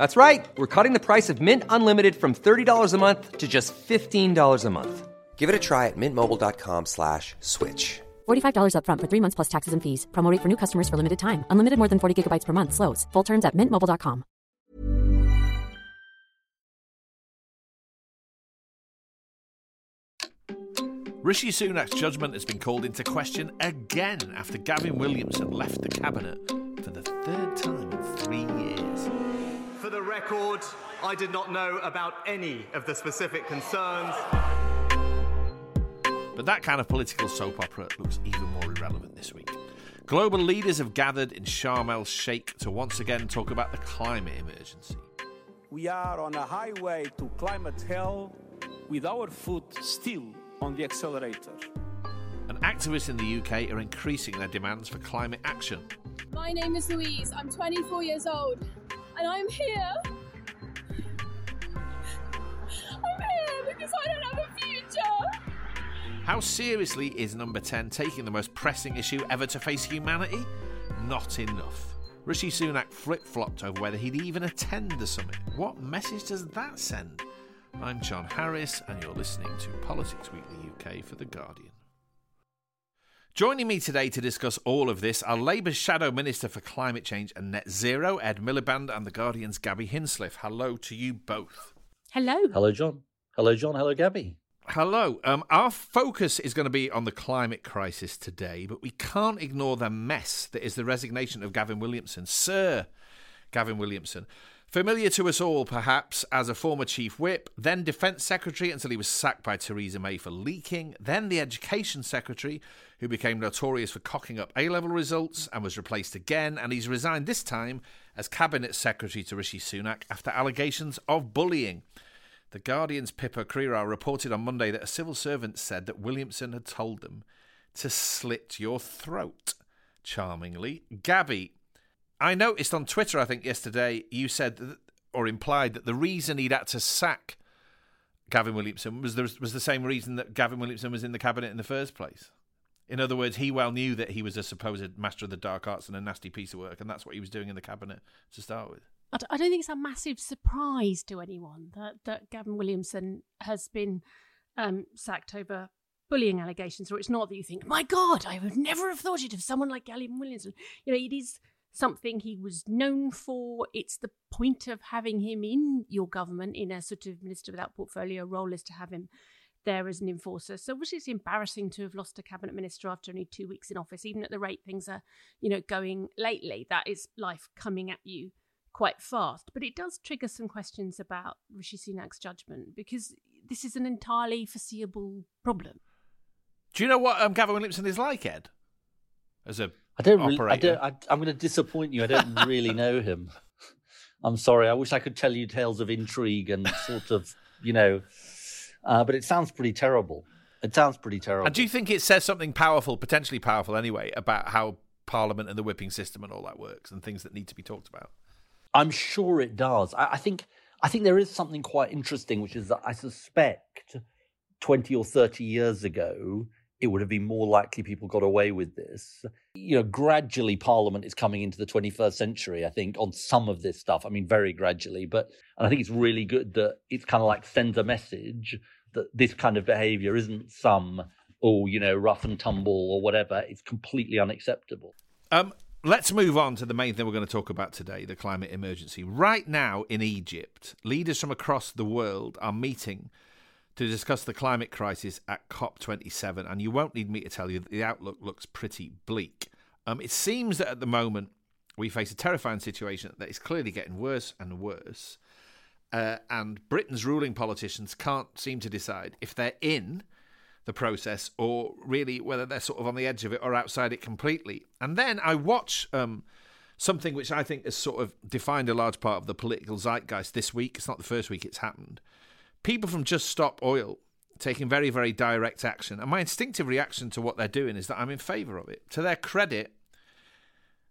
That's right. We're cutting the price of Mint Unlimited from $30 a month to just $15 a month. Give it a try at mintmobile.com slash switch. $45 upfront for three months plus taxes and fees. Promo rate for new customers for limited time. Unlimited more than 40 gigabytes per month. Slows. Full terms at mintmobile.com. Rishi Sunak's judgment has been called into question again after Gavin Williamson left the cabinet for the third time record, I did not know about any of the specific concerns. But that kind of political soap opera looks even more irrelevant this week. Global leaders have gathered in Sharm el Sheikh to once again talk about the climate emergency. We are on a highway to climate hell with our foot still on the accelerator. And activists in the UK are increasing their demands for climate action. My name is Louise. I'm 24 years old. And I'm here. I'm here because I don't have a future. How seriously is number 10 taking the most pressing issue ever to face humanity? Not enough. Rishi Sunak flip flopped over whether he'd even attend the summit. What message does that send? I'm John Harris, and you're listening to Politics Weekly UK for The Guardian. Joining me today to discuss all of this are Labour's Shadow Minister for Climate Change and Net Zero, Ed Miliband, and The Guardian's Gabby Hinsliff. Hello to you both. Hello. Hello, John. Hello, John. Hello, Gabby. Hello. Um, our focus is going to be on the climate crisis today, but we can't ignore the mess that is the resignation of Gavin Williamson, Sir Gavin Williamson. Familiar to us all, perhaps, as a former Chief Whip, then Defence Secretary until he was sacked by Theresa May for leaking, then the Education Secretary, who became notorious for cocking up A level results and was replaced again, and he's resigned this time as Cabinet Secretary to Rishi Sunak after allegations of bullying. The Guardian's Pippa Crerar reported on Monday that a civil servant said that Williamson had told them to slit your throat. Charmingly. Gabby, I noticed on Twitter, I think yesterday, you said or implied that the reason he'd had to sack Gavin Williamson was the, was the same reason that Gavin Williamson was in the cabinet in the first place. In other words, he well knew that he was a supposed master of the dark arts and a nasty piece of work, and that's what he was doing in the cabinet to start with. I don't think it's a massive surprise to anyone that, that Gavin Williamson has been um, sacked over bullying allegations, or it's not that you think, my God, I would never have thought it of someone like Gavin Williamson. You know, it is something he was known for. It's the point of having him in your government in a sort of minister without portfolio role is to have him there as an enforcer. So it's embarrassing to have lost a cabinet minister after only two weeks in office, even at the rate things are, you know, going lately. That is life coming at you quite fast. But it does trigger some questions about Rishi Sunak's judgment because this is an entirely foreseeable problem. Do you know what um, Gavin Williamson is like, Ed? As a I don't really. I don't, I, I'm going to disappoint you. I don't really know him. I'm sorry. I wish I could tell you tales of intrigue and sort of, you know, uh, but it sounds pretty terrible. It sounds pretty terrible. And do you think it says something powerful, potentially powerful anyway, about how Parliament and the whipping system and all that works and things that need to be talked about? I'm sure it does. I, I think I think there is something quite interesting, which is that I suspect 20 or 30 years ago, it would have been more likely people got away with this. You know, gradually Parliament is coming into the 21st century, I think, on some of this stuff. I mean, very gradually. But and I think it's really good that it's kind of like sends a message that this kind of behavior isn't some, oh, you know, rough and tumble or whatever. It's completely unacceptable. Um, let's move on to the main thing we're going to talk about today the climate emergency. Right now in Egypt, leaders from across the world are meeting to discuss the climate crisis at COP27, and you won't need me to tell you that the outlook looks pretty bleak. Um, it seems that at the moment we face a terrifying situation that is clearly getting worse and worse. Uh, and Britain's ruling politicians can't seem to decide if they're in the process or really whether they're sort of on the edge of it or outside it completely. And then I watch um, something which I think has sort of defined a large part of the political zeitgeist this week. It's not the first week it's happened. People from Just Stop Oil taking very, very direct action. And my instinctive reaction to what they're doing is that I'm in favour of it. To their credit,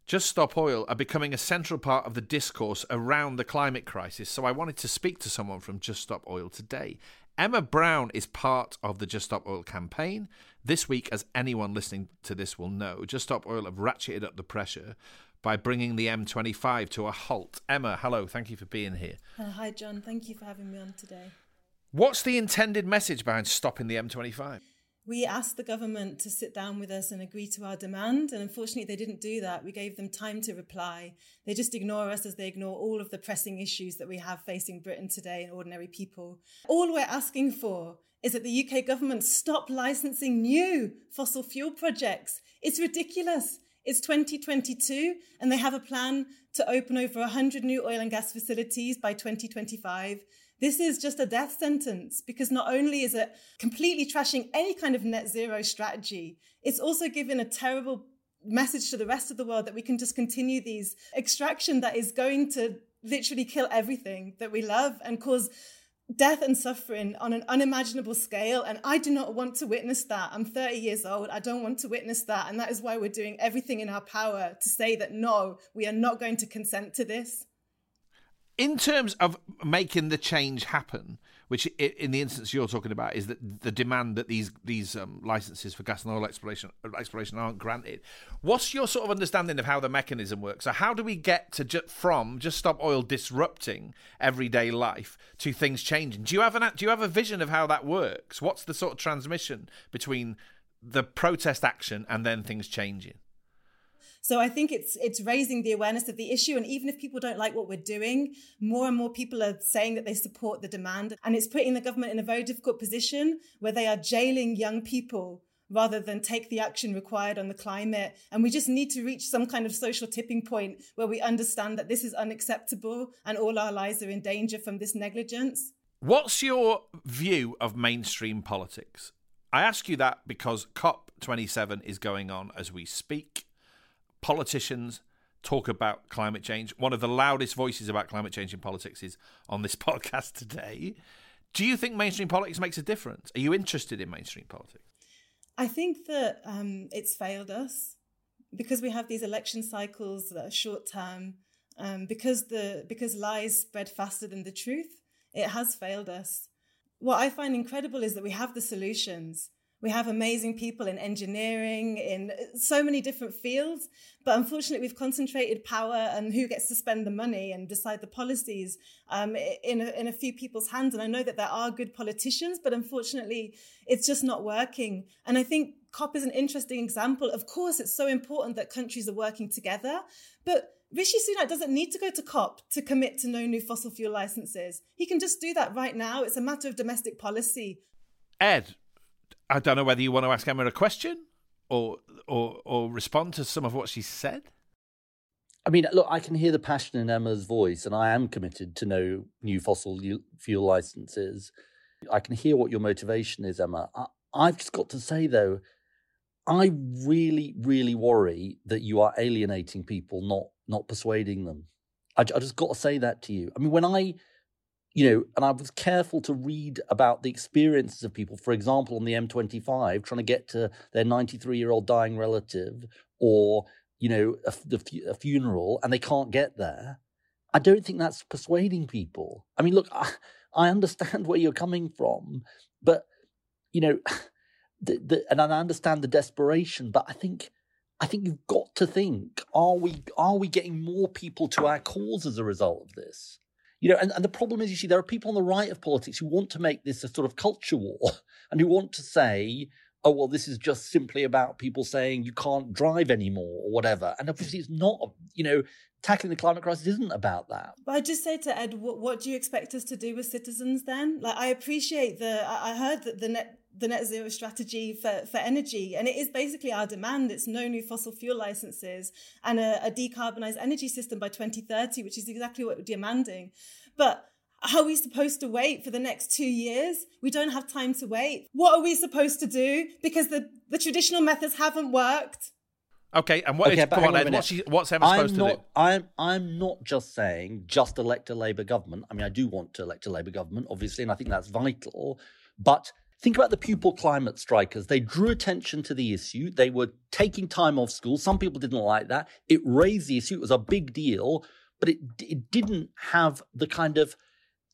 just Stop Oil are becoming a central part of the discourse around the climate crisis. So I wanted to speak to someone from Just Stop Oil today. Emma Brown is part of the Just Stop Oil campaign. This week, as anyone listening to this will know, Just Stop Oil have ratcheted up the pressure by bringing the M25 to a halt. Emma, hello, thank you for being here. Uh, hi, John. Thank you for having me on today. What's the intended message behind stopping the M25? we asked the government to sit down with us and agree to our demand. And unfortunately, they didn't do that. We gave them time to reply. They just ignore us as they ignore all of the pressing issues that we have facing Britain today and ordinary people. All we're asking for is that the UK government stop licensing new fossil fuel projects. It's ridiculous. It's 2022, and they have a plan to open over 100 new oil and gas facilities by 2025. This is just a death sentence because not only is it completely trashing any kind of net zero strategy, it's also giving a terrible message to the rest of the world that we can just continue these extraction that is going to literally kill everything that we love and cause death and suffering on an unimaginable scale. And I do not want to witness that. I'm 30 years old. I don't want to witness that. And that is why we're doing everything in our power to say that no, we are not going to consent to this in terms of making the change happen, which in the instance you're talking about is that the demand that these these um, licenses for gas and oil exploration exploration aren't granted. What's your sort of understanding of how the mechanism works? So how do we get to ju- from just stop oil disrupting everyday life to things changing? Do you have an do you have a vision of how that works? What's the sort of transmission between the protest action and then things changing? So I think it's it's raising the awareness of the issue. And even if people don't like what we're doing, more and more people are saying that they support the demand. And it's putting the government in a very difficult position where they are jailing young people rather than take the action required on the climate. And we just need to reach some kind of social tipping point where we understand that this is unacceptable and all our lives are in danger from this negligence. What's your view of mainstream politics? I ask you that because COP27 is going on as we speak politicians talk about climate change. One of the loudest voices about climate change in politics is on this podcast today. Do you think mainstream politics makes a difference? Are you interested in mainstream politics? I think that um, it's failed us because we have these election cycles that are short term. Um, because the because lies spread faster than the truth, it has failed us. What I find incredible is that we have the solutions we have amazing people in engineering, in so many different fields. But unfortunately, we've concentrated power and who gets to spend the money and decide the policies um, in, a, in a few people's hands. And I know that there are good politicians, but unfortunately, it's just not working. And I think COP is an interesting example. Of course, it's so important that countries are working together, but Rishi Sunak doesn't need to go to COP to commit to no new fossil fuel licenses. He can just do that right now. It's a matter of domestic policy. Ed, I don't know whether you want to ask Emma a question or or or respond to some of what she said. I mean, look, I can hear the passion in Emma's voice, and I am committed to no new fossil fuel licenses. I can hear what your motivation is, Emma. I, have just got to say, though, I really, really worry that you are alienating people, not not persuading them. I, I just got to say that to you. I mean, when I you know, and I was careful to read about the experiences of people, for example, on the M25, trying to get to their 93 year old dying relative or, you know, a, a, funeral and they can't get there. I don't think that's persuading people. I mean, look, I, I understand where you're coming from, but, you know, the, the, and I understand the desperation, but I think. I think you've got to think: Are we are we getting more people to our cause as a result of this? You know, and, and the problem is, you see, there are people on the right of politics who want to make this a sort of culture war and who want to say, oh, well, this is just simply about people saying you can't drive anymore or whatever. And obviously, it's not, you know, tackling the climate crisis isn't about that. But I just say to Ed, what, what do you expect us to do with citizens then? Like, I appreciate the, I heard that the net, the net zero strategy for, for energy, and it is basically our demand. It's no new fossil fuel licenses and a, a decarbonized energy system by 2030, which is exactly what we're demanding. But are we supposed to wait for the next two years? We don't have time to wait. What are we supposed to do? Because the, the traditional methods haven't worked. Okay, and what Okay, is, but come hang on, on Ed, what's, she, what's Emma I'm supposed not, to do? I'm I'm not just saying just elect a Labour government. I mean, I do want to elect a Labour government, obviously, and I think that's vital. But think about the pupil climate strikers. They drew attention to the issue. They were taking time off school. Some people didn't like that. It raised the issue. It was a big deal, but it it didn't have the kind of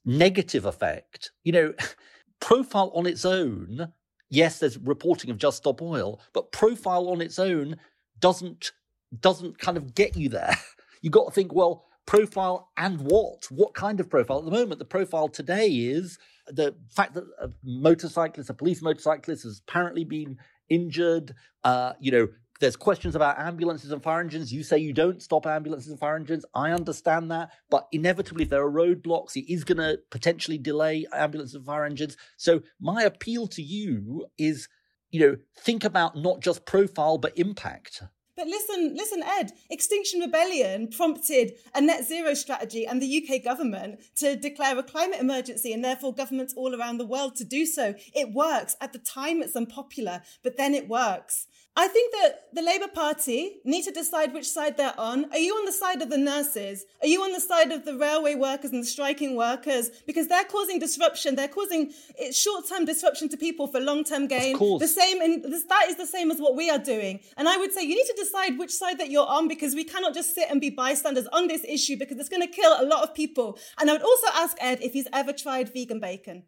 negative effect. You know, profile on its own. Yes, there's reporting of Just Stop Oil, but profile on its own doesn't doesn't kind of get you there. You've got to think, well, profile and what? What kind of profile? At the moment, the profile today is the fact that a motorcyclist, a police motorcyclist, has apparently been injured. Uh, you know, there's questions about ambulances and fire engines. You say you don't stop ambulances and fire engines. I understand that, but inevitably, if there are roadblocks, it is going to potentially delay ambulances and fire engines. So, my appeal to you is, you know, think about not just profile but impact. But listen, listen, Ed, Extinction Rebellion prompted a net zero strategy and the UK government to declare a climate emergency and therefore governments all around the world to do so. It works. At the time, it's unpopular, but then it works. I think that the Labour Party need to decide which side they're on. Are you on the side of the nurses? Are you on the side of the railway workers and the striking workers? Because they're causing disruption. They're causing eh, short-term disruption to people for long-term gain. Of course. The same, and this, that is the same as what we are doing. And I would say you need to decide which side that you're on because we cannot just sit and be bystanders on this issue because it's going to kill a lot of people. And I would also ask Ed if he's ever tried vegan bacon.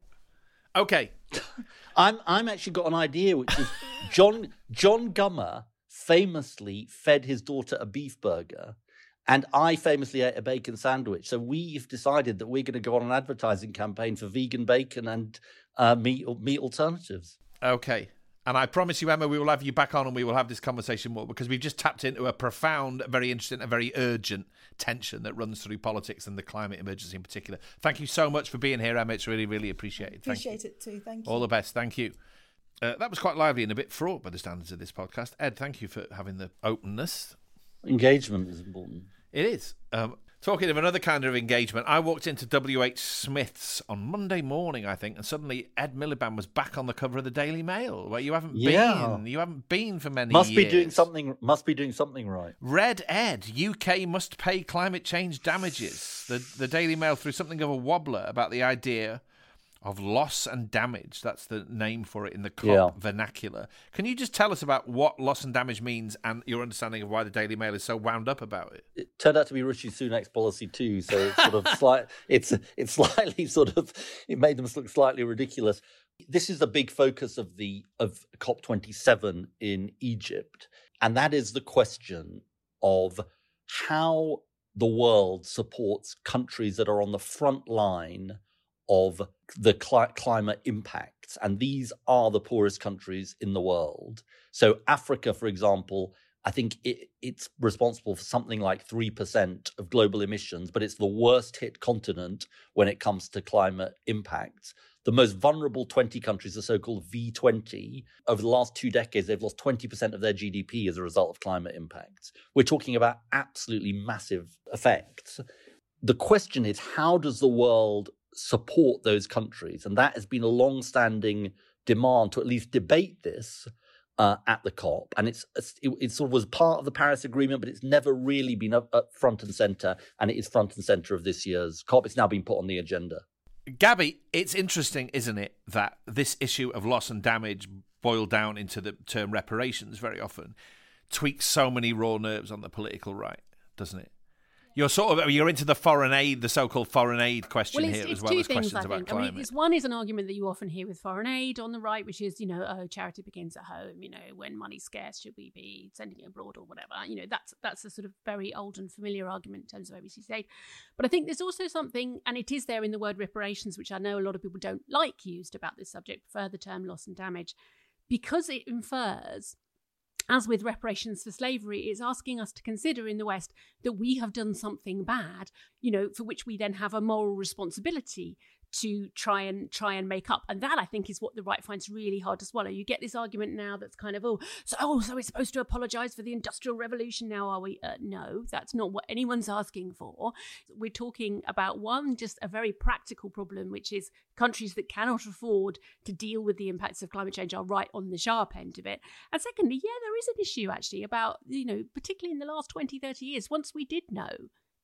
Okay, I'm I'm actually got an idea, which is John John Gummer famously fed his daughter a beef burger, and I famously ate a bacon sandwich. So we've decided that we're going to go on an advertising campaign for vegan bacon and uh, meat meat alternatives. Okay. And I promise you, Emma, we will have you back on and we will have this conversation more because we've just tapped into a profound, very interesting, and very urgent tension that runs through politics and the climate emergency in particular. Thank you so much for being here, Emma. It's really, really appreciated. Thank you. Appreciate it too. Thank you. All the best. Thank you. Uh, that was quite lively and a bit fraught by the standards of this podcast. Ed, thank you for having the openness. Engagement is important. It is. Um, talking of another kind of engagement, I walked into WH Smith's on Monday morning, I think, and suddenly Ed Miliband was back on the cover of the Daily Mail, where you haven't Yeah. been. You haven't been for many Must years. be doing something. Must be doing something right. Red Ed, UK must pay climate change damages. The the Daily Mail threw something of a wobbler about the idea of loss and damage. That's the name for it in the COP Yeah. vernacular. Can you just tell us about what loss and damage means and your understanding of why the Daily Mail is so wound up about it? It turned out to be Rishi Sunak's policy too, so it's sort of slight. It's it's slightly sort of it made them look slightly ridiculous. This is the big focus of the of COP twenty seven in Egypt, and that is the question of how the world supports countries that are on the front line of the cli- climate impacts. And these are the poorest countries in the world. So, Africa, for example, I think it, it's responsible for something like 3% of global emissions, but it's the worst hit continent when it comes to climate impacts. The most vulnerable 20 countries, the so called V20, over the last two decades, they've lost 20% of their GDP as a result of climate impacts. We're talking about absolutely massive effects. The question is how does the world support those countries? And that has been a long standing demand to at least debate this uh, at the COP, and it's it, it sort of was part of the Paris Agreement, but it's never really been up, up front and center, and it is front and center of this year's COP. It's now been put on the agenda. Gabby, it's interesting, isn't it, that this issue of loss and damage boiled down into the term reparations very often tweaks so many raw nerves on the political right, doesn't it? You're sort of you're into the foreign aid, the so-called foreign aid question well, it's, here it's as well two as things, questions I about think. climate. I mean, it's, one is an argument that you often hear with foreign aid on the right, which is, you know, oh, charity begins at home. You know, when money's scarce, should we be sending it abroad or whatever? You know, that's that's a sort of very old and familiar argument in terms of overseas aid. But I think there's also something, and it is there in the word reparations, which I know a lot of people don't like used about this subject, further term loss and damage. because it infers as with reparations for slavery, it's asking us to consider in the West that we have done something bad, you know, for which we then have a moral responsibility to try and try and make up. And that i think is what the right finds really hard to swallow. You get this argument now that's kind of oh so oh so we're supposed to apologize for the industrial revolution. Now are we uh, no that's not what anyone's asking for. We're talking about one just a very practical problem which is countries that cannot afford to deal with the impacts of climate change are right on the sharp end of it. And secondly yeah there is an issue actually about you know particularly in the last 20 30 years once we did know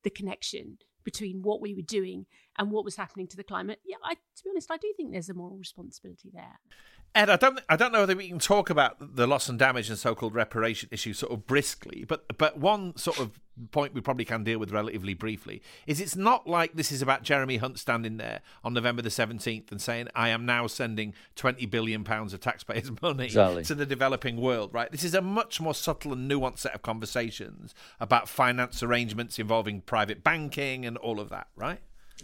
the connection between what we were doing and what was happening to the climate. Yeah, I, to be honest, I do think there's a moral responsibility there. Ed, I don't, I don't know whether we can talk about the loss and damage and so-called reparation issue sort of briskly, but but one sort of point we probably can deal with relatively briefly is it's not like this is about Jeremy Hunt standing there on November the seventeenth and saying, "I am now sending twenty billion pounds of taxpayers' money exactly. to the developing world." Right? This is a much more subtle and nuanced set of conversations about finance arrangements involving private banking and all of that. Right?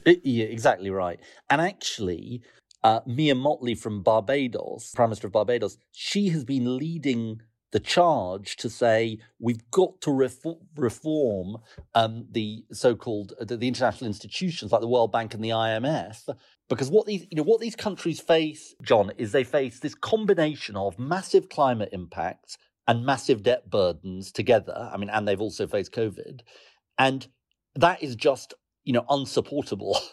It, yeah, exactly right. And actually, uh, Mia Mottley from Barbados, Prime Minister of Barbados, she has been leading the charge to say we've got to reform, reform um, the so-called the, the, international institutions like the World Bank and the IMF because what these you know what these countries face, John, is they face this combination of massive climate impacts and massive debt burdens together. I mean, and they've also faced COVID, and that is just you know unsupportable.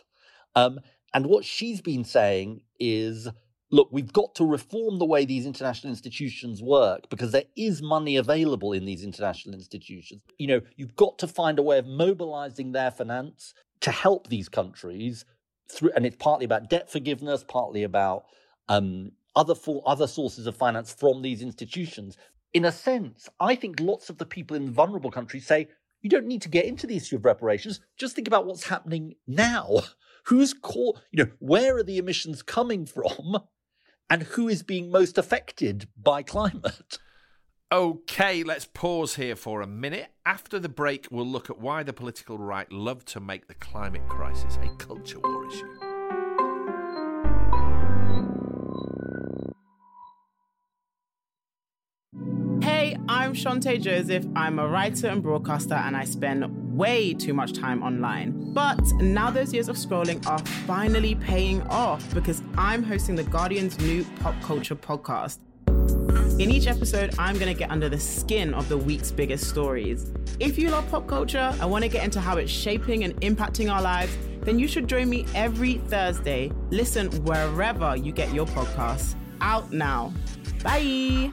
Um, and what she's been saying is look, we've got to reform the way these international institutions work because there is money available in these international institutions. You know, you've got to find a way of mobilizing their finance to help these countries through, and it's partly about debt forgiveness, partly about um, other for, other sources of finance from these institutions. In a sense, I think lots of the people in vulnerable countries say, you don't need to get into the issue of reparations. Just think about what's happening now. Who's caught, you know, where are the emissions coming from and who is being most affected by climate? Okay, let's pause here for a minute. After the break, we'll look at why the political right love to make the climate crisis a culture war issue. Chanté Joseph. I'm a writer and broadcaster, and I spend way too much time online. But now those years of scrolling are finally paying off because I'm hosting The Guardian's new pop culture podcast. In each episode, I'm going to get under the skin of the week's biggest stories. If you love pop culture and want to get into how it's shaping and impacting our lives, then you should join me every Thursday. Listen wherever you get your podcasts. Out now. Bye.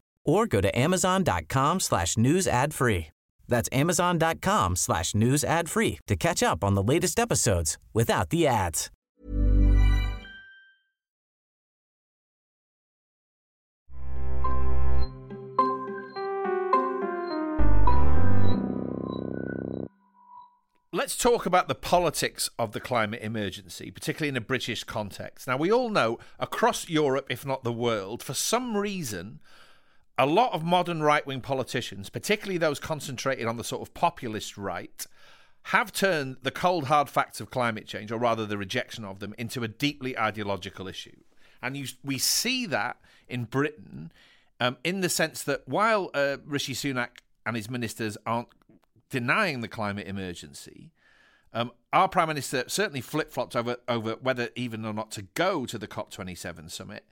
or go to amazon.com slash news ad free. That's amazon.com slash news ad free to catch up on the latest episodes without the ads. Let's talk about the politics of the climate emergency, particularly in a British context. Now, we all know across Europe, if not the world, for some reason, a lot of modern right wing politicians, particularly those concentrated on the sort of populist right, have turned the cold hard facts of climate change, or rather the rejection of them, into a deeply ideological issue. And you, we see that in Britain um, in the sense that while uh, Rishi Sunak and his ministers aren't denying the climate emergency, um, our prime minister certainly flip flopped over over whether even or not to go to the COP27 summit.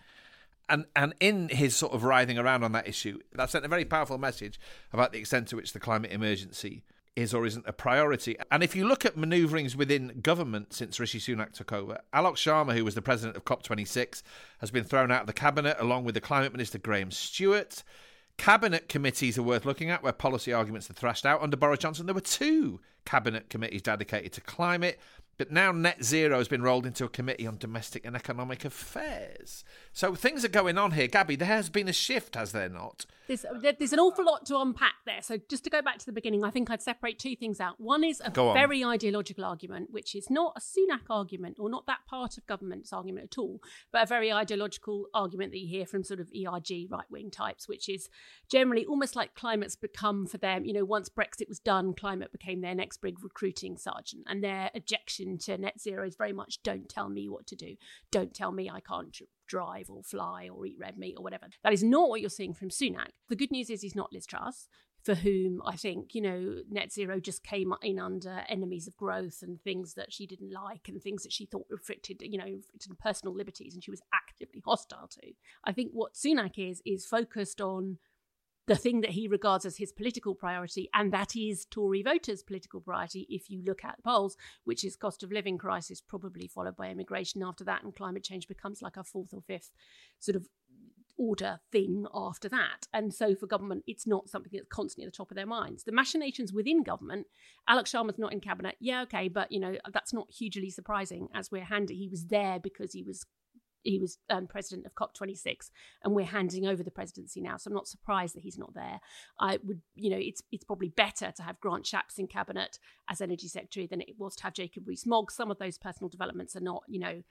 And and in his sort of writhing around on that issue, that sent a very powerful message about the extent to which the climate emergency is or isn't a priority. And if you look at manoeuvrings within government since Rishi Sunak took over, Alok Sharma, who was the president of COP26, has been thrown out of the cabinet along with the climate minister Graham Stuart. Cabinet committees are worth looking at where policy arguments are thrashed out. Under Boris Johnson, there were two cabinet committees dedicated to climate. But now net zero has been rolled into a committee on domestic and economic affairs. So things are going on here. Gabby, there has been a shift, has there not? There's, there's an awful lot to unpack there. So just to go back to the beginning, I think I'd separate two things out. One is a on. very ideological argument, which is not a Sunak argument or not that part of government's argument at all, but a very ideological argument that you hear from sort of ERG right wing types, which is generally almost like climate's become for them, you know, once Brexit was done, climate became their next big recruiting sergeant. And their objection to net zero is very much don't tell me what to do. Don't tell me I can't drive or fly or eat red meat or whatever. That is not what you're seeing from Sunak. The good news is he's not Liz Truss, for whom I think, you know, net zero just came in under enemies of growth and things that she didn't like and things that she thought restricted, you know, personal liberties and she was actively hostile to. I think what Sunak is, is focused on the thing that he regards as his political priority, and that is Tory voters' political priority if you look at polls, which is cost of living crisis, probably followed by immigration after that, and climate change becomes like a fourth or fifth sort of order thing after that. And so for government, it's not something that's constantly at the top of their minds. The machinations within government, Alok Sharma's not in cabinet. Yeah, okay, but you know, that's not hugely surprising as we're handing he was there because he was he was um, president of COP26, and we're handing over the presidency now. So I'm not surprised that he's not there. I would, you know, it's it's probably better to have Grant Shapps in cabinet as energy secretary than it was to have Jacob Rees-Mogg. Some of those personal developments are not, you know,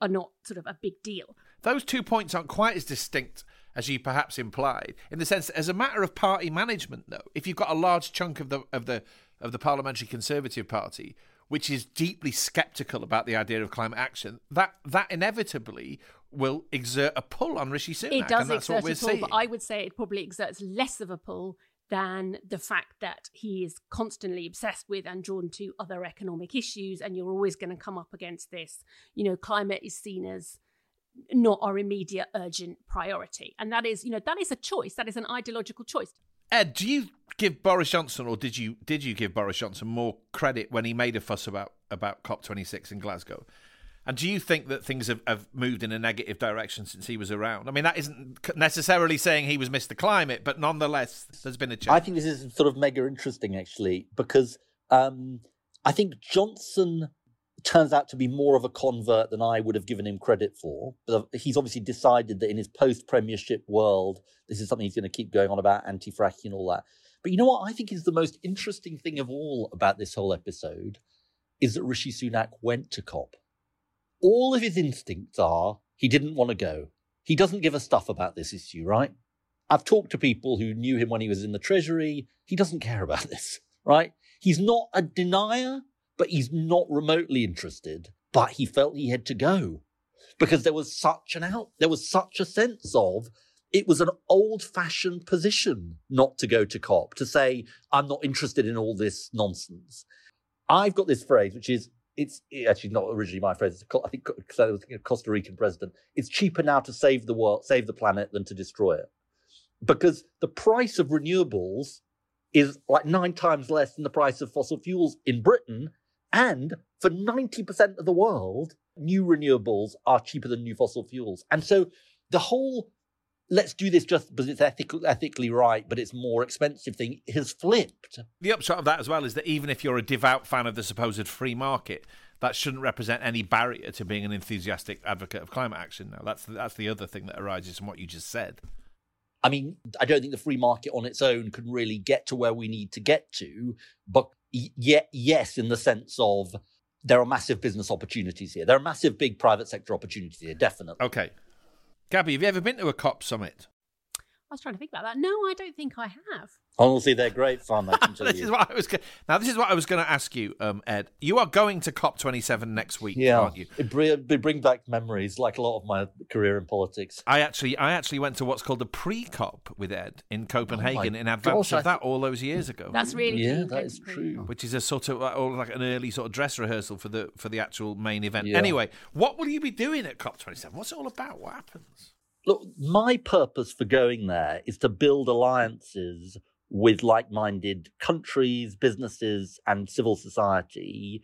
are not sort of a big deal. Those two points aren't quite as distinct as you perhaps implied, in the sense that as a matter of party management, though, if you've got a large chunk of the of the of the parliamentary Conservative Party which is deeply sceptical about the idea of climate action, that that inevitably will exert a pull on Rishi Sunak. It does and that's exert what we're a pull, seeing. but I would say it probably exerts less of a pull than the fact that he is constantly obsessed with and drawn to other economic issues, and you're always going to come up against this. You know, climate is seen as not our immediate urgent priority, and that is, you know, that is a choice. That is an ideological choice. Ed, do you give Boris Johnson, or did you did you give Boris Johnson more credit when he made a fuss about about COP26 in Glasgow? And do you think that things have, have moved in a negative direction since he was around? I mean, that isn't necessarily saying he was Mr. Climate, but nonetheless, there's been a change. I think this is sort of mega interesting, actually, because um, I think Johnson turns out to be more of a convert than I would have given him credit for. But uh, he's obviously decided that in his post Premiership world, this is something he's going to keep going on about anti fracking and all that. But you know what I think is the most interesting thing of all about this whole episode is that Rishi Sunak went to COP. All of his instincts are he didn't want to go. He doesn't give a stuff about this issue, right? I've talked to people who knew him when he was in the Treasury. He doesn't care about this, right? He's not a denier, but he's not remotely interested. But he felt he had to go because there was such an out, there was such a sense of it was an old fashioned position not to go to COP, to say, I'm not interested in all this nonsense. I've got this phrase, which is, it's actually not originally my phrase. I think because I was thinking of Costa Rican president. It's cheaper now to save the world, save the planet, than to destroy it, because the price of renewables is like nine times less than the price of fossil fuels in Britain, and for ninety percent of the world, new renewables are cheaper than new fossil fuels, and so the whole let's do this just because it's ethical, ethically right, but it's more expensive thing has flipped. The upshot of that as well is that even if you're a devout fan of the supposed free market, that shouldn't represent any barrier to being an enthusiastic advocate of climate action. Now, that's the, that's the other thing that arises from what you just said. I mean, I don't think the free market on its own can really get to where we need to get to, but yes, in the sense of there are massive business opportunities here. There are massive big private sector opportunities here, definitely. Okay. Gabby, have you ever been to a COP summit? I was trying to think about that. No, I don't think I have. Honestly, they're great fun. I can tell this you. is what I was. Go- now, this is what I was going to ask you, um, Ed. You are going to COP twenty seven next week, yeah, aren't you? It bring, it bring back memories, like a lot of my career in politics. I actually, I actually went to what's called a pre-COP with Ed in Copenhagen in advance gosh, of I- that all those years ago. That's really Yeah, that is true. which is a sort of uh, or like an early sort of dress rehearsal for the for the actual main event. Yeah. Anyway, what will you be doing at COP twenty seven? What's it all about? What happens? Look, my purpose for going there is to build alliances with like minded countries, businesses, and civil society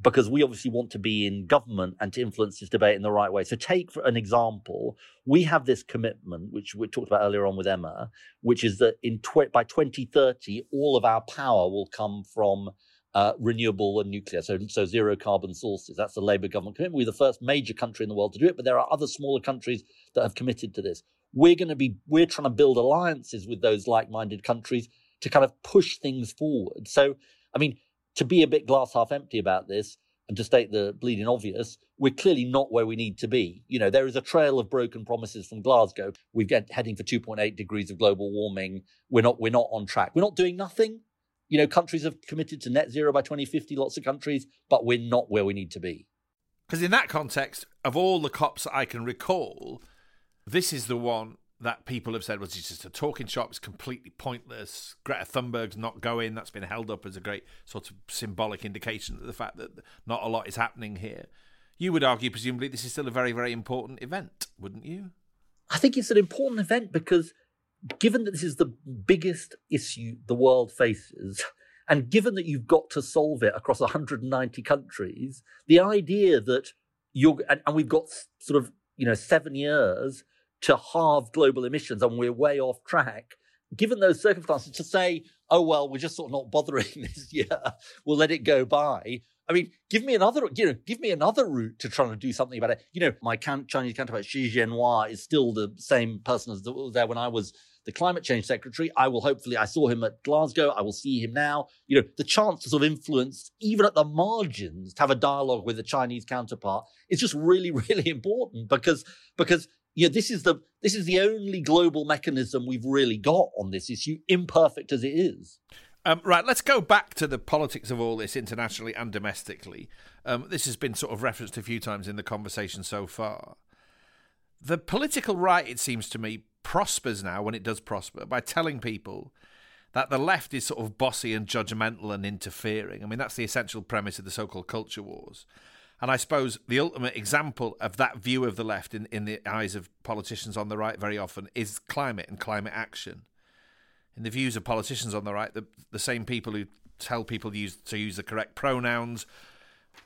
because we obviously want to be in government and to influence this debate in the right way. So, take for an example, we have this commitment, which we talked about earlier on with Emma, which is that in tw- by 2030, all of our power will come from uh, renewable and nuclear, so, so zero carbon sources. That's the Labour government commitment. We're the first major country in the world to do it, but there are other smaller countries that have committed to this. We're going to be, we're trying to build alliances with those like minded countries to kind of push things forward. So, I mean, to be a bit glass half empty about this and to state the bleeding obvious, we're clearly not where we need to be. You know, there is a trail of broken promises from Glasgow. We're heading for 2.8 degrees of global warming. We're not, we're not on track. We're not doing nothing. You know, countries have committed to net zero by 2050, lots of countries, but we're not where we need to be. Because in that context, of all the COPs I can recall, this is the one that people have said was well, just a talking shop. It's completely pointless. Greta Thunberg's not going. That's been held up as a great sort of symbolic indication of the fact that not a lot is happening here. You would argue, presumably, this is still a very, very important event, wouldn't you? I think it's an important event because given that this is the biggest issue the world faces, and given that you've got to solve it across 190 countries, the idea that you're, and, and we've got sort of, you know, seven years to halve global emissions and we're way off track, given those circumstances, to say, oh, well, we're just sort of not bothering this year, we'll let it go by. I mean, give me another, you know, give me another route to trying to do something about it. You know, my Chinese counterpart Xie Zhenhua is still the same person as was there when I was the climate change secretary. I will hopefully, I saw him at Glasgow. I will see him now. You know, the chance to sort of influence, even at the margins, to have a dialogue with the Chinese counterpart is just really, really important because, because you know, this is the this is the only global mechanism we've really got on this issue, imperfect as it is. Um, right, let's go back to the politics of all this internationally and domestically. Um, this has been sort of referenced a few times in the conversation so far. The political right, it seems to me, prospers now when it does prosper by telling people that the left is sort of bossy and judgmental and interfering. I mean, that's the essential premise of the so called culture wars. And I suppose the ultimate example of that view of the left in, in the eyes of politicians on the right very often is climate and climate action. In the views of politicians on the right, the, the same people who tell people use, to use the correct pronouns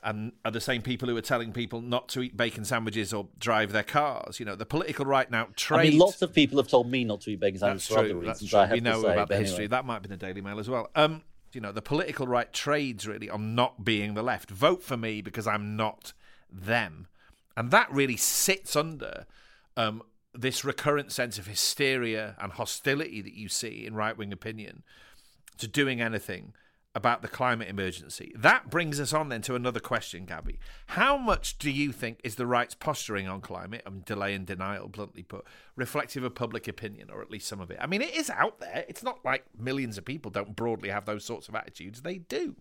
and are the same people who are telling people not to eat bacon sandwiches or drive their cars. You know, the political right now trade. I mean, lots of people have told me not to eat bacon sandwiches for other reasons. That's true. we know say, about the anyway. history. That might be the Daily Mail as well. Um, you know, the political right trades really on not being the left. Vote for me because I'm not them. And that really sits under um, this recurrent sense of hysteria and hostility that you see in right wing opinion to doing anything about the climate emergency. That brings us on then to another question, Gabby. How much do you think is the right's posturing on climate, and delay and denial, bluntly put, reflective of public opinion, or at least some of it? I mean, it is out there. It's not like millions of people don't broadly have those sorts of attitudes. They do.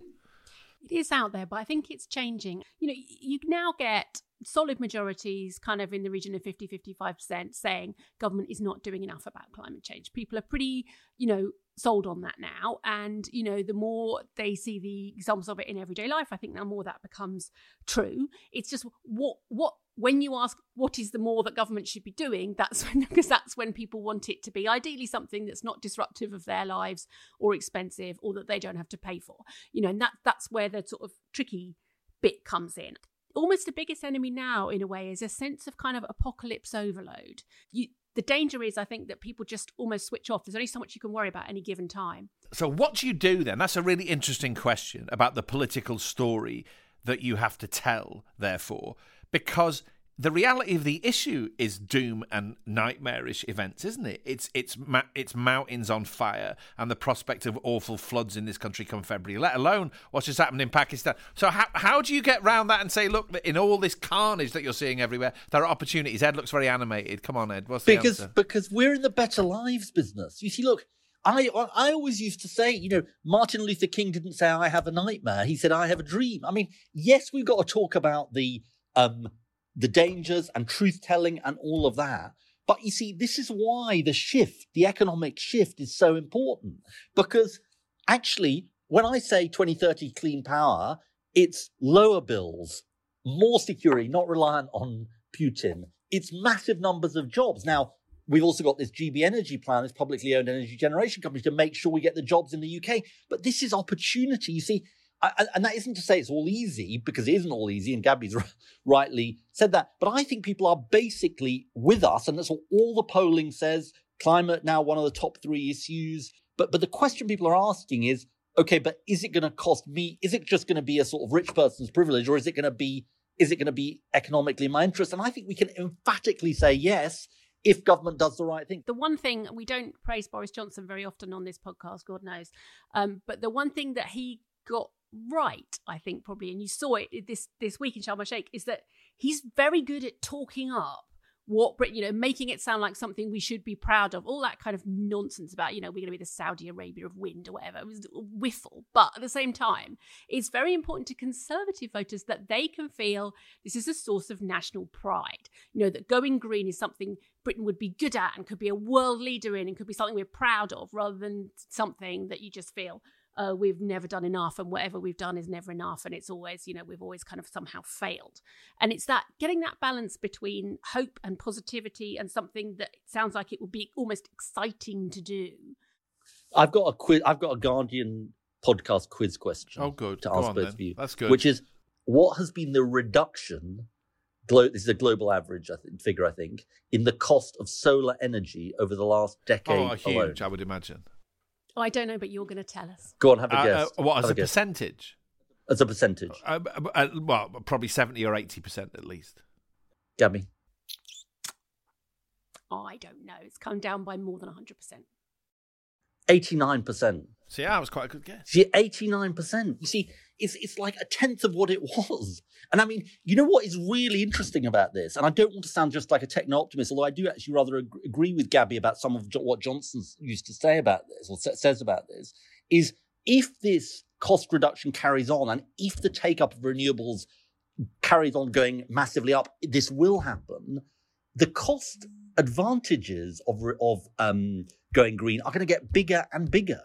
It is out there, but I think it's changing. You know, you now get solid majorities, kind of in the region of 50, 55%, saying government is not doing enough about climate change. People are pretty, you know, sold on that now. And, you know, the more they see the examples of it in everyday life, I think the more that becomes true. It's just what, what, when you ask what is the more that government should be doing, that's when, because that's when people want it to be. Ideally, something that's not disruptive of their lives or expensive or that they don't have to pay for. You know, and that that's where the sort of tricky bit comes in almost the biggest enemy now in a way is a sense of kind of apocalypse overload you the danger is i think that people just almost switch off there's only so much you can worry about any given time so what do you do then that's a really interesting question about the political story that you have to tell therefore because the reality of the issue is doom and nightmarish events, isn't it? It's it's it's mountains on fire and the prospect of awful floods in this country come February. Let alone what's just happened in Pakistan. So how how do you get round that and say, look, in all this carnage that you're seeing everywhere, there are opportunities. Ed looks very animated. Come on, Ed. What's the because answer? because we're in the better lives business. You see, look. I I always used to say, you know, Martin Luther King didn't say I have a nightmare. He said I have a dream. I mean, yes, we've got to talk about the um the dangers and truth telling and all of that. But you see, this is why the shift, the economic shift is so important because actually, when I say 2030 clean power, it's lower bills, more security, not reliant on Putin. It's massive numbers of jobs. Now, we've also got this GB Energy plan, this publicly owned energy generation company, to make sure we get the jobs in the UK. But this is opportunity. You see, I, and that isn't to say it's all easy because it isn't all easy, and Gabby's rightly said that. But I think people are basically with us, and that's what all the polling says. Climate now one of the top three issues. But but the question people are asking is, okay, but is it going to cost me? Is it just going to be a sort of rich person's privilege, or is it going to be is it going to be economically in my interest? And I think we can emphatically say yes if government does the right thing. The one thing we don't praise Boris Johnson very often on this podcast, God knows, um, but the one thing that he got right, I think probably, and you saw it this this week in Sharm el Sheikh, is that he's very good at talking up what Britain, you know, making it sound like something we should be proud of, all that kind of nonsense about, you know, we're going to be the Saudi Arabia of wind or whatever. It was whiffle. But at the same time, it's very important to conservative voters that they can feel this is a source of national pride. You know, that going green is something Britain would be good at and could be a world leader in and could be something we're proud of rather than something that you just feel uh, we've never done enough and whatever we've done is never enough and it's always you know we've always kind of somehow failed. And it's that getting that balance between hope and positivity and something that sounds like it would be almost exciting to do. I've got a quiz i've got a guardian podcast quiz question oh good. to Go ask on, both then. of you that's good. which is what has been the reduction glo- this is a global average I think, figure i think in the cost of solar energy over the last decade oh huge alone? I would imagine oh, i don't know but you're going to tell us. Go on have a Uh, guess. uh, what Have as a percentage? As a percentage. Uh, uh, well probably 70 or 80 percent at least. Gabby? Oh i don't know. It's come down by more than 100% 89% see that was quite a good guess. See, 89%. You see, it's, it's like a tenth of what it was. And I mean, you know what is really interesting about this? And I don't want to sound just like a techno optimist, although I do actually rather ag- agree with Gabby about some of what Johnson used to say about this or sa- says about this, is if this cost reduction carries on and if the take up of renewables carries on going massively up, this will happen. The cost advantages of, of um, going green are going to get bigger and bigger.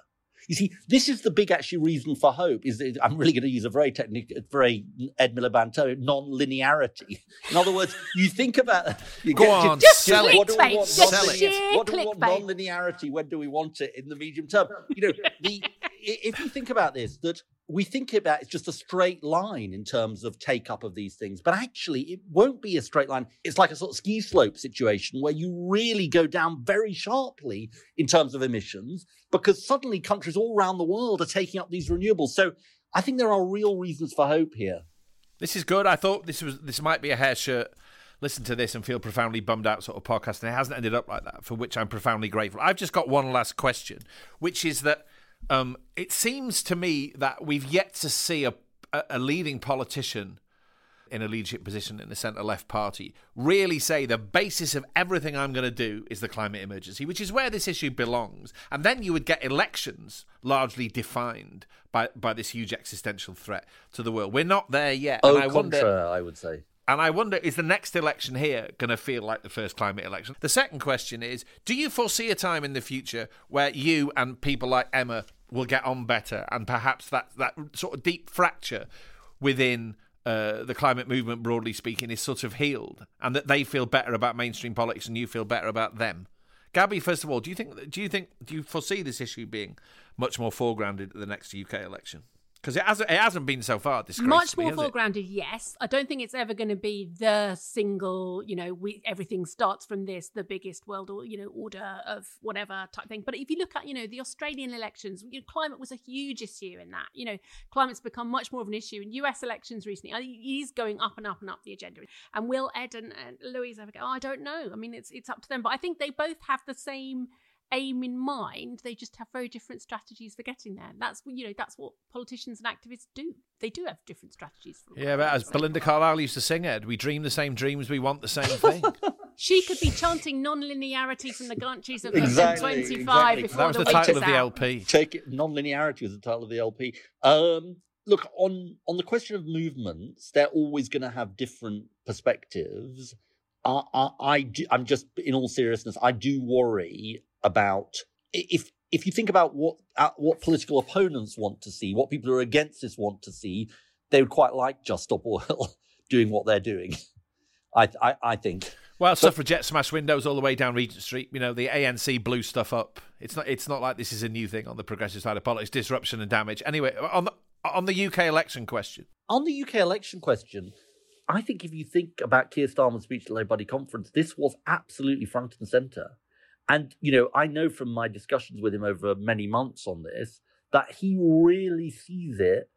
You see, this is the big actually reason for hope. Is that I'm really going to use a very technical, very Ed Miliband term, non-linearity. In other words, you think about you Go get- on, just- sell what do we want? Just Non-linear- sheer What do we want? clickbait. Non-linearity. When do we want it in the medium term? You know, the if you think about this, that we think about it's just a straight line in terms of take up of these things, but actually it won't be a straight line. It's like a sort of ski slope situation where you really go down very sharply in terms of emissions because suddenly countries all around the world are taking up these renewables. So I think there are real reasons for hope here. This is good. I thought this was this might be a hair shirt. Listen to this and feel profoundly bummed out sort of podcast, and it hasn't ended up like that, for which I'm profoundly grateful. I've just got one last question, which is that um, it seems to me that we've yet to see a, a, leading politician in a leadership position in the centre left party really say the basis of everything I'm going to do is the climate emergency, which is where this issue belongs. And then you would get elections largely defined by, by this huge existential threat to the world. We're not there yet. Au and I wonder, I would say. and I wonder, is the next election here going to feel like the first climate election? The second question is Do you foresee a time in the future where you and people like Emma will get on better and perhaps that, that sort of deep fracture within uh, the climate movement, broadly speaking, is sort of healed and that they feel better about mainstream politics and you feel better about them? Gabby, first of all, do you think do you think do you foresee this issue being much more foregrounded at the next UK election? Because it hasn't it hasn't been so far. much more foregrounded yes. I don't think it's ever going to be the single you know we everything starts from this the biggest world or you know order of whatever type thing. But if you look at you know the australian elections you know, climate was a huge issue in that. You know climate's become much more of an issue in us elections recently. It is going up and up and up the agenda. And will ed and, and louise ever go? Oh, i don't know. I mean it's it's up to them. But i think they both have the same aim in mind they just have very different strategies for getting there that's you know that's what politicians and activists do they do have different strategies for Yeah, but as Belinda Carlisle used to sing, Ed, we dream the same dreams, we want the same thing. she could be chanting non-linearity from the countries of Exactly, 25 exactly. before that was the week title of the. LP. Take it. Non-linearity was the title of the LP. Um, look on on the question of movements, they're always going to have different perspectives. I, I, I do, I'm just in all seriousness, I do worry about if if you think about what uh, what political opponents want to see, what people who are against this want to see, they would quite like Just Stop Oil doing what they're doing. I, I, I think. Well, suffragettes smashed windows all the way down Regent Street. You know, the ANC blew stuff up. It's not. It's not like this is a new thing on the progressive side of politics. Disruption and damage. Anyway, on the on the UK election question. On the UK election question, I think if you think about Keir Starmer's speech at the Labour Party conference, this was absolutely front and centre. And you know, I know from my discussions with him over many months on this that he really sees it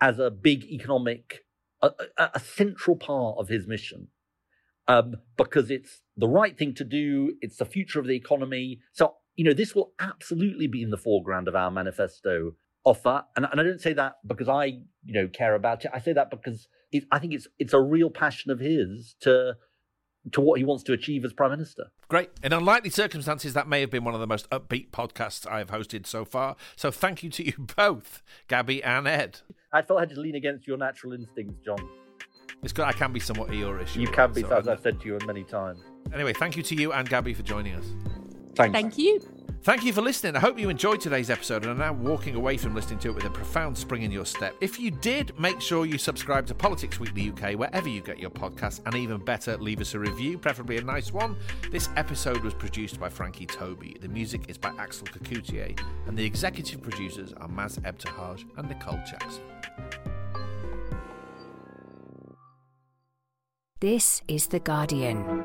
as a big economic, a, a, a central part of his mission um, because it's the right thing to do. It's the future of the economy. So, you know, this will absolutely be in the foreground of our manifesto offer. And, and I don't say that because I, you know, care about it. I say that because it, I think it's it's a real passion of his to to what he wants to achieve as prime minister. Great. In unlikely circumstances, that may have been one of the most upbeat podcasts I have hosted so far. So thank you to you both, Gabby and Ed. I felt I had to lean against your natural instincts, John. It's good. I can be somewhat Eeyore-ish. You can be, so as I've said to you many times. Anyway, thank you to you and Gabby for joining us. Thanks. Thank you. Thank you for listening. I hope you enjoyed today's episode and are now walking away from listening to it with a profound spring in your step. If you did, make sure you subscribe to Politics Weekly UK wherever you get your podcasts, and even better, leave us a review, preferably a nice one. This episode was produced by Frankie Tobi. The music is by Axel Kacoutié, and the executive producers are Maz Ebtehaj and Nicole Jackson. This is The Guardian.